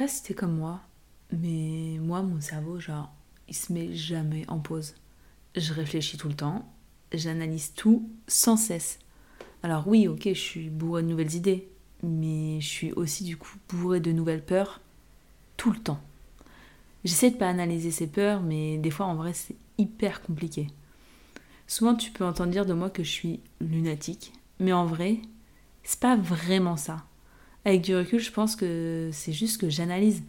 pas comme moi, mais moi, mon cerveau, genre, il se met jamais en pause. Je réfléchis tout le temps, j'analyse tout sans cesse. Alors oui, ok, je suis bourrée de nouvelles idées, mais je suis aussi du coup bourrée de nouvelles peurs tout le temps. J'essaie de pas analyser ces peurs, mais des fois en vrai c'est hyper compliqué. Souvent tu peux entendre dire de moi que je suis lunatique, mais en vrai, c'est pas vraiment ça. Avec du recul, je pense que c'est juste que j'analyse.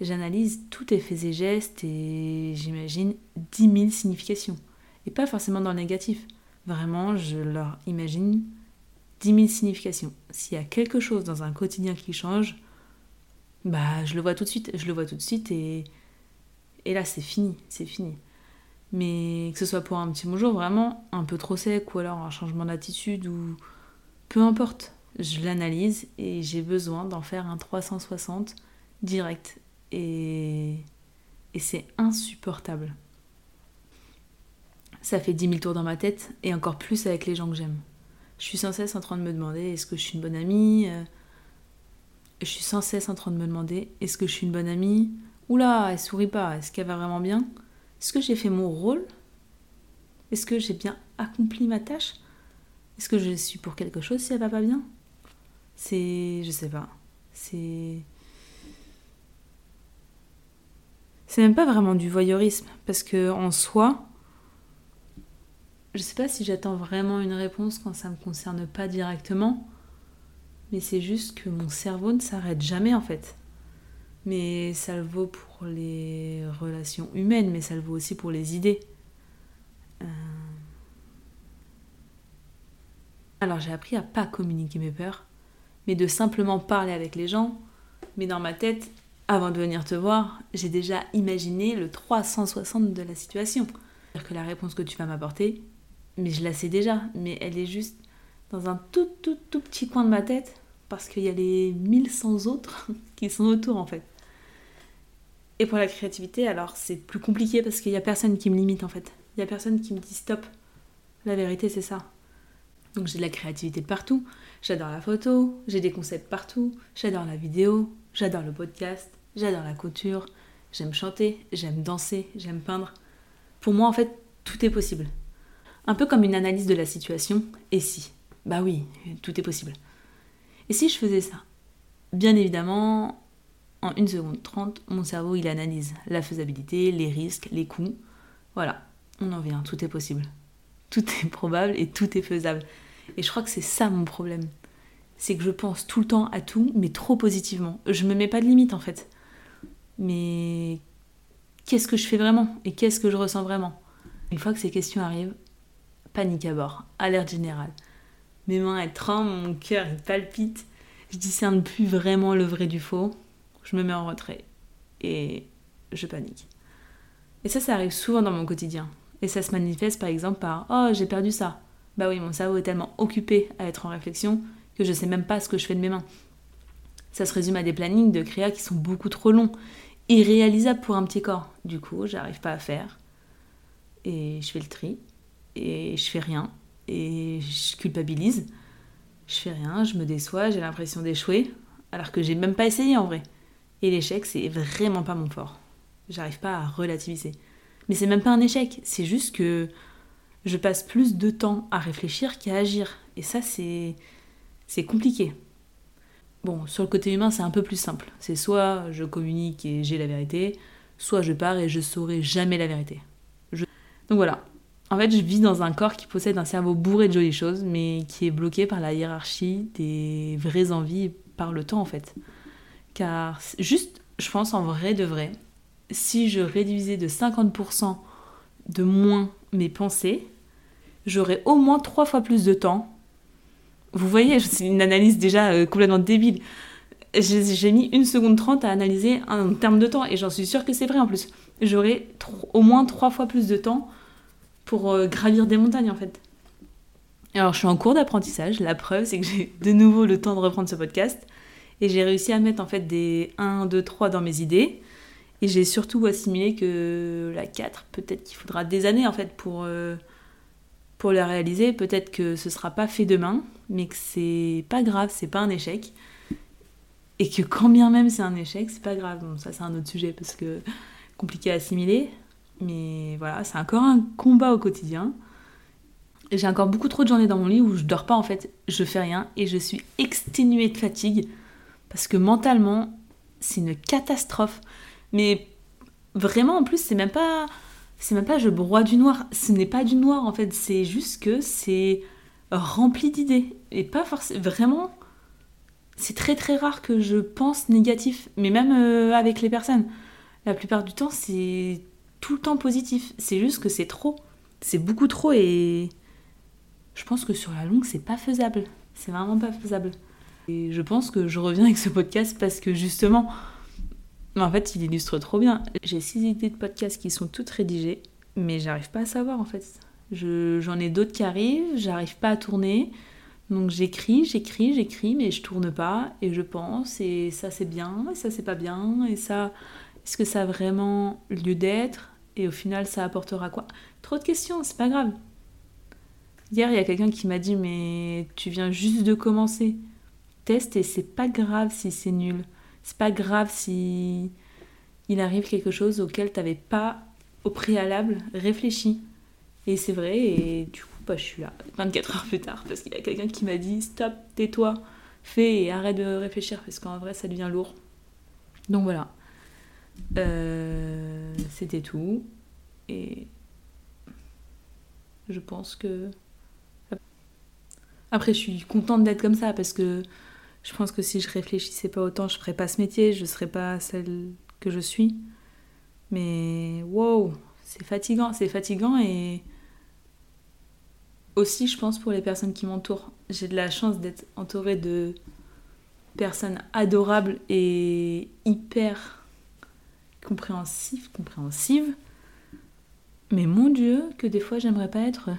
J'analyse tous tes et gestes et j'imagine 10 000 significations. Et pas forcément dans le négatif. Vraiment, je leur imagine 10 000 significations. S'il y a quelque chose dans un quotidien qui change, bah je le vois tout de suite. Je le vois tout de suite et, et là c'est fini, c'est fini. Mais que ce soit pour un petit bonjour vraiment un peu trop sec ou alors un changement d'attitude ou peu importe, je l'analyse et j'ai besoin d'en faire un 360 direct. Et, c'est insupportable. Ça fait 10 000 tours dans ma tête et encore plus avec les gens que j'aime. Je suis sans cesse en train de me demander est-ce que je suis une bonne amie? Euh, Je suis sans cesse en train de me demander est-ce que je suis une bonne amie? Oula, elle sourit pas, est-ce qu'elle va vraiment bien? Est-ce que j'ai fait mon rôle? Est-ce que j'ai bien accompli ma tâche? Est-ce que je suis pour quelque chose si elle va pas bien? C'est. Je sais pas. C'est. C'est même pas vraiment du voyeurisme, parce que en soi, je sais pas si j'attends vraiment une réponse quand ça me concerne pas directement, mais c'est juste que mon cerveau ne s'arrête jamais en fait. Mais ça le vaut pour les relations humaines, mais ça le vaut aussi pour les idées. Euh. Alors j'ai appris à pas communiquer mes peurs, mais de simplement parler avec les gens. Mais dans ma tête, avant de venir te voir, j'ai déjà imaginé le 360 de la situation. C'est-à-dire que la réponse que tu vas m'apporter, mais je la sais déjà, mais elle est juste dans un tout tout tout petit coin de ma tête parce qu'il y a les 1100 autres qui sont autour en fait. Et pour la créativité, alors c'est plus compliqué parce qu'il n'y a personne qui me limite en fait. Il n'y a personne qui me dit stop. La vérité c'est ça. Donc j'ai de la créativité de partout. J'adore la photo, j'ai des concepts partout, j'adore la vidéo, j'adore le podcast, j'adore la couture, j'aime chanter, j'aime danser, j'aime peindre. Pour moi, en fait, tout est possible. Un peu comme une analyse de la situation, et si? Bah oui, tout est possible. Et si je faisais ça? Bien évidemment, en 1 seconde 30, mon cerveau il analyse la faisabilité, les risques, les coûts. Voilà, on en vient, tout est possible. Tout est probable et tout est faisable. Et je crois que c'est ça mon problème. C'est que je pense tout le temps à tout, mais trop positivement. Je me mets pas de limite en fait. Mais qu'est-ce que je fais vraiment? Et qu'est-ce que je ressens vraiment? Une fois que ces questions arrivent, panique à bord, alerte générale. Mes mains elles tremblent, mon cœur palpite. Je discerne plus vraiment le vrai du faux. Je me mets en retrait et je panique. Et ça, ça arrive souvent dans mon quotidien. Et ça se manifeste par exemple par Oh, j'ai perdu ça. Bah oui, mon cerveau est tellement occupé à être en réflexion que je sais même pas ce que je fais de mes mains. Ça se résume à des plannings de créa qui sont beaucoup trop longs, irréalisables pour un petit corps. Du coup, j'arrive pas à faire. Et je fais le tri. Et je fais rien. Et je culpabilise. Je fais rien, je me déçois, j'ai l'impression d'échouer. Alors que j'ai même pas essayé en vrai. Et l'échec, c'est vraiment pas mon fort. J'arrive pas à relativiser. Mais c'est même pas un échec, c'est juste que je passe plus de temps à réfléchir qu'à agir. Et ça, c'est, c'est compliqué. Bon, sur le côté humain, c'est un peu plus simple. C'est soit je communique et j'ai la vérité, soit je pars et je saurai jamais la vérité. Donc voilà. En fait, je vis dans un corps qui possède un cerveau bourré de jolies choses, mais qui est bloqué par la hiérarchie des vraies envies par le temps, en fait. Car juste, je pense en vrai de vrai, si je réduisais de 50% de moins mes pensées, j'aurais au moins trois fois plus de temps. Vous voyez, c'est une analyse déjà euh, complètement débile. J'ai mis une seconde trente à analyser un terme de temps et j'en suis sûre que c'est vrai en plus. J'aurais au moins trois fois plus de temps pour euh, gravir des montagnes en fait. Alors je suis en cours d'apprentissage, la preuve c'est que j'ai de nouveau le temps de reprendre ce podcast et j'ai réussi à mettre en fait des 1, 2, 3 dans mes idées et j'ai surtout assimilé que la 4 peut-être qu'il faudra des années en fait pour... Euh, pour le réaliser. Peut-être que ce sera pas fait demain, mais que c'est pas grave, c'est pas un échec. et que quand bien même c'est un échec, c'est pas grave. Ça c'est un autre sujet parce que compliqué à assimiler. Mais voilà, c'est encore un combat au quotidien. J'ai encore beaucoup trop de journées dans mon lit où je dors pas en fait, je fais rien et je suis exténuée de fatigue parce que mentalement c'est une catastrophe. Mais vraiment en plus c'est même pas c'est même pas je broie du noir, ce n'est pas du noir en fait, c'est juste que c'est rempli d'idées et pas forcément vraiment c'est très très rare que je pense négatif, mais même euh, avec les personnes. La plupart du temps, c'est tout le temps positif. C'est juste que c'est trop. C'est beaucoup trop et je pense que sur la longue, c'est pas faisable. C'est vraiment pas faisable. Et je pense que je reviens avec ce podcast parce que justement, en fait, il illustre trop bien. J'ai six idées de podcast qui sont toutes rédigées, mais j'arrive pas à savoir en fait. J'en ai d'autres qui arrivent, j'arrive pas à tourner. Donc j'écris, j'écris, j'écris, mais je tourne pas et je pense et ça c'est bien et ça c'est pas bien et ça est-ce que ça a vraiment lieu d'être et au final ça apportera quoi? Trop de questions, c'est pas grave. Hier il y a quelqu'un qui m'a dit mais tu viens juste de commencer. Teste et c'est pas grave si c'est nul. C'est pas grave si il arrive quelque chose auquel t'avais pas au préalable réfléchi. Et c'est vrai et du coup bah, je suis là 24 heures plus tard parce qu'il y a quelqu'un qui m'a dit stop, tais-toi, fais et arrête de réfléchir parce qu'en vrai ça devient lourd. Donc voilà. Euh, c'était tout. Et je pense que. Après, je suis contente d'être comme ça parce que je pense que si je réfléchissais pas autant, je ferais pas ce métier, je serais pas celle que je suis. Mais wow, c'est fatigant, c'est fatigant et aussi, je pense, pour les personnes qui m'entourent. J'ai de la chance d'être entourée de personnes adorables et hyper compréhensives, compréhensives. Mais mon Dieu, que des fois j'aimerais pas être